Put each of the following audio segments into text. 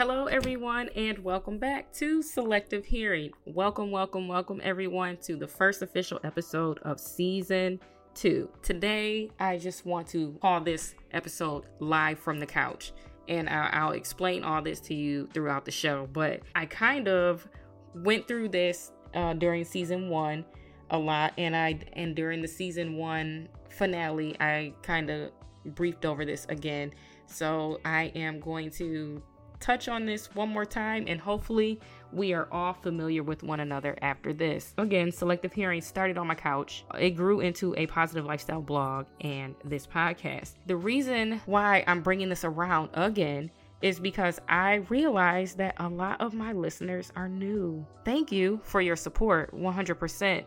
Hello, everyone, and welcome back to Selective Hearing. Welcome, welcome, welcome, everyone, to the first official episode of season two. Today, I just want to call this episode Live from the Couch, and I'll, I'll explain all this to you throughout the show. But I kind of went through this uh, during season one a lot, and I and during the season one finale, I kind of briefed over this again. So I am going to touch on this one more time and hopefully we are all familiar with one another after this. Again, Selective Hearing started on my couch. It grew into a positive lifestyle blog and this podcast. The reason why I'm bringing this around again is because I realize that a lot of my listeners are new. Thank you for your support, 100%.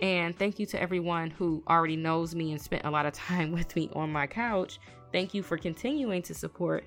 And thank you to everyone who already knows me and spent a lot of time with me on my couch. Thank you for continuing to support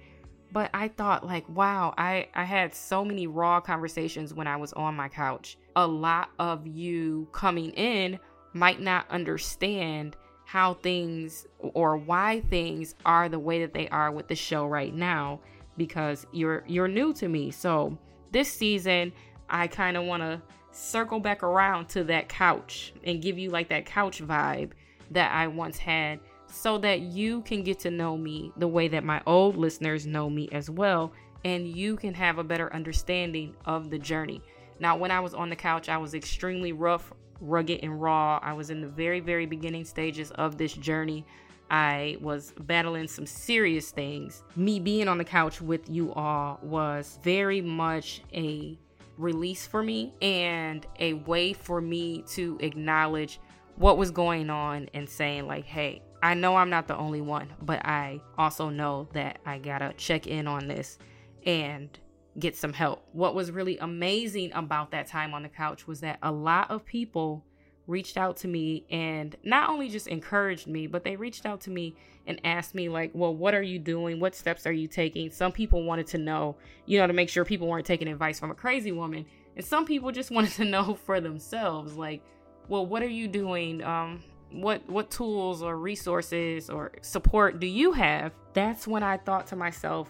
but I thought like, wow, I I had so many raw conversations when I was on my couch. A lot of you coming in might not understand how things or why things are the way that they are with the show right now because you're you're new to me. So, this season I kind of want to circle back around to that couch and give you like that couch vibe that I once had so that you can get to know me the way that my old listeners know me as well, and you can have a better understanding of the journey. Now, when I was on the couch, I was extremely rough, rugged, and raw. I was in the very, very beginning stages of this journey. I was battling some serious things. Me being on the couch with you all was very much a release for me and a way for me to acknowledge what was going on and saying, like, hey, I know I'm not the only one, but I also know that I gotta check in on this and get some help. What was really amazing about that time on the couch was that a lot of people reached out to me and not only just encouraged me, but they reached out to me and asked me, like, well, what are you doing? What steps are you taking? Some people wanted to know, you know, to make sure people weren't taking advice from a crazy woman. And some people just wanted to know for themselves, like, well, what are you doing? Um, what what tools or resources or support do you have? That's when i thought to myself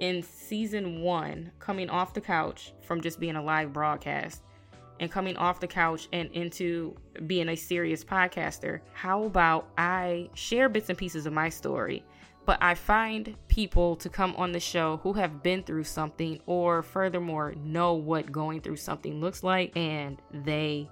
in season one coming off the couch from just being a live broadcast and coming off the couch and into being a serious podcaster how about i share bits and pieces of my story? But i find people to come on the show who have been through something or furthermore know what going through something looks like and they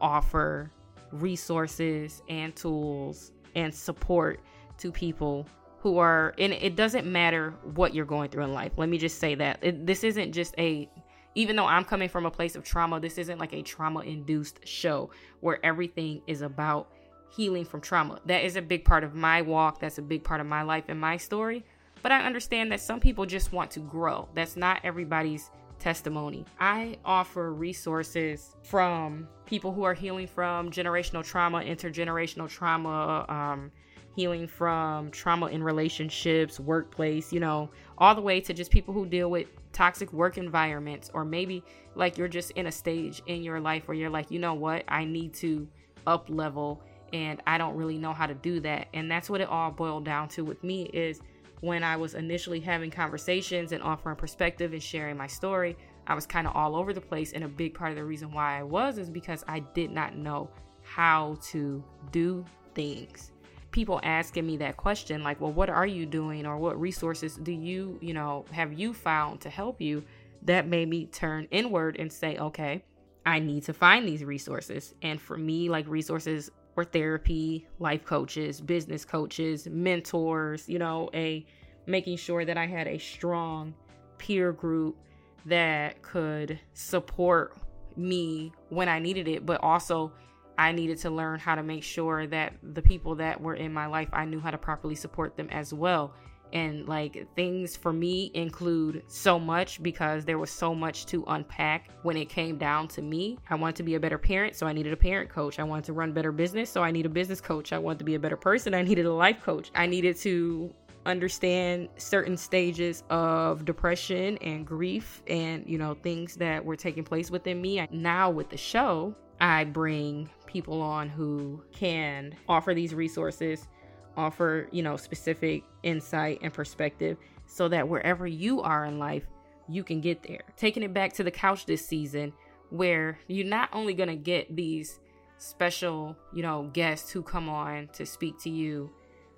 offer resources and tools and support to people who are and it doesn't matter what you're going through in life. Let me just say that. It, this isn't just a even though i'm coming from a place of trauma this isn't like a trauma induced show where everything is about healing from trauma. That is a big part of my walk. That's a big part of my life and my story. But i understand that some people just want to grow. That's not everybody's testimony. I offer resources from people who are healing from generational trauma, intergenerational trauma, um, healing from trauma in relationships, workplace, you know, all the way to just people who deal with toxic work environments, or maybe like you're just in a stage in your life where you're like, you know what, I need to up level and I don't really know how to do that. And that's what it all boiled down to with me is when I was initially having conversations and offering perspective and sharing my story, I was kind of all over the place. And a big part of the reason why I was is because I did not know how to do things. People asking me that question, like, well, what are you doing? Or what resources do you, you know, have you found to help you? That made me turn inward and say, okay, I need to find these resources. And for me, like, resources or therapy, life coaches, business coaches, mentors, you know, a making sure that I had a strong peer group that could support me when I needed it, but also I needed to learn how to make sure that the people that were in my life, I knew how to properly support them as well and like things for me include so much because there was so much to unpack when it came down to me. I wanted to be a better parent, so I needed a parent coach. I wanted to run better business, so I need a business coach. I wanted to be a better person, I needed a life coach. I needed to understand certain stages of depression and grief and you know things that were taking place within me. Now with the show, I bring people on who can offer these resources offer, you know, specific insight and perspective so that wherever you are in life, you can get there. Taking it back to the couch this season, where you're not only going to get these special, you know, guests who come on to speak to you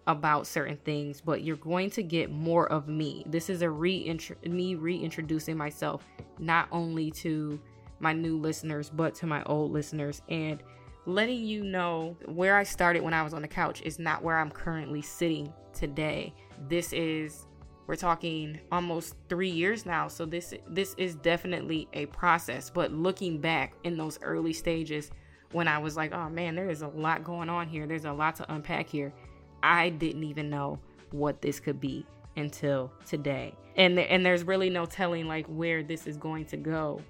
about certain things, but you're going to get more of me. This is a re me reintroducing myself not only to my new listeners but to my old listeners and letting you know where I started when I was on the couch is not where I'm currently sitting today. This is we're talking almost 3 years now, so this this is definitely a process, but looking back in those early stages when I was like, "Oh man, there is a lot going on here. There's a lot to unpack here." I didn't even know what this could be until today. And th- and there's really no telling like where this is going to go.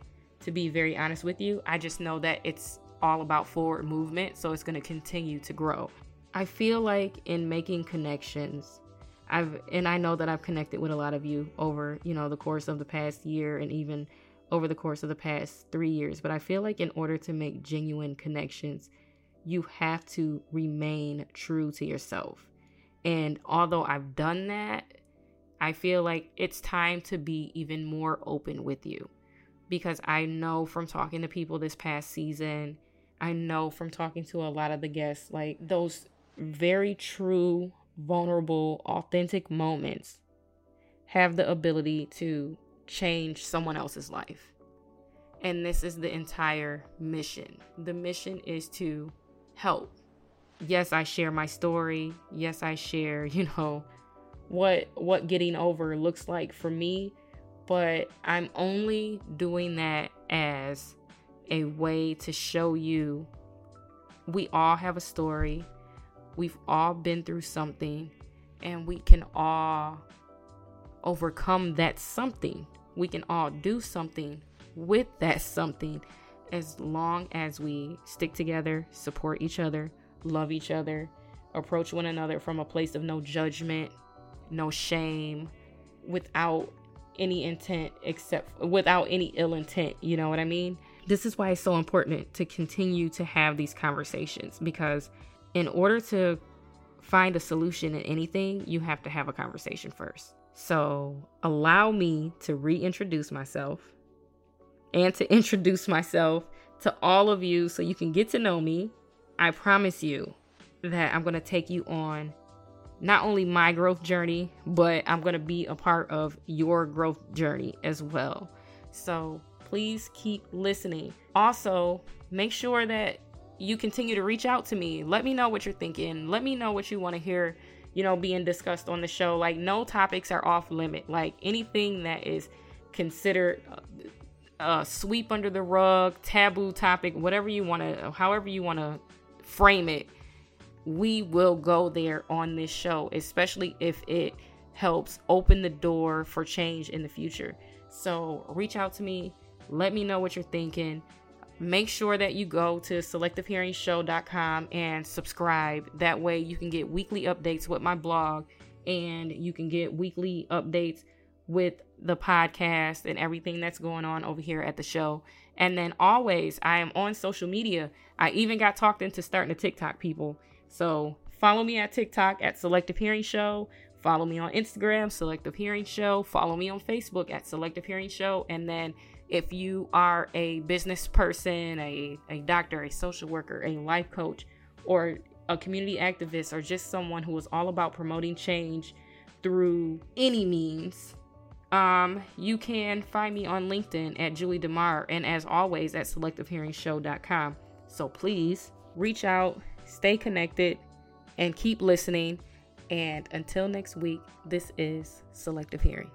To be very honest with you, I just know that it's all about forward movement, so it's going to continue to grow. I feel like in making connections, I've and I know that I've connected with a lot of you over, you know, the course of the past year and even over the course of the past 3 years, but I feel like in order to make genuine connections, you have to remain true to yourself. And although I've done that, I feel like it's time to be even more open with you because I know from talking to people this past season, I know from talking to a lot of the guests, like those very true, vulnerable, authentic moments have the ability to change someone else's life. And this is the entire mission. The mission is to help. Yes, I share my story. Yes, I share, you know, what what getting over looks like for me, but I'm only doing that as a way to show you we all have a story. We've all been through something and we can all overcome that something. We can all do something with that something as long as we stick together, support each other, love each other, approach one another from a place of no judgment, no shame, without any intent except without any ill intent, you know what I mean? This is why it's so important to continue to have these conversations because in order to find a solution in anything, you have to have a conversation first. So, allow me to reintroduce myself and to introduce myself to all of you so you can get to know me. I promise you that I'm going to take you on not only my growth journey, but I'm going to be a part of your growth journey as well. So please keep listening. Also, make sure that you continue to reach out to me. Let me know what you're thinking. Let me know what you want to hear, you know, being discussed on the show. Like, no topics are off limit. Like, anything that is considered uh, sweep under the rug, taboo topic, whatever you want to, however you want to frame it, we will go there on this show, especially if it helps open the door for change in the future. So reach out to me, let me know what you're thinking. Make sure that you go to selectivehearingshow.com and subscribe. That way, you can get weekly updates with my blog and you can get weekly updates with the podcast and everything that's going on over here at the show. And then always, I am on social media. I even got talked into starting a TikTok, people. So follow me at TikTok at Selective Hearing Show. Follow me on Instagram, Selective Hearing Show. Follow me on Facebook at Selective Hearing Show. And then if you are a business person, a, a doctor, a social worker, a life coach, or a community activist, or just someone who is all about promoting change through any means, um, you can find me on LinkedIn at Julie Dammar and as always at selectivehearingshow.com. So please reach out, stay connected, and keep listening. And until next week, this is Selective Hearing.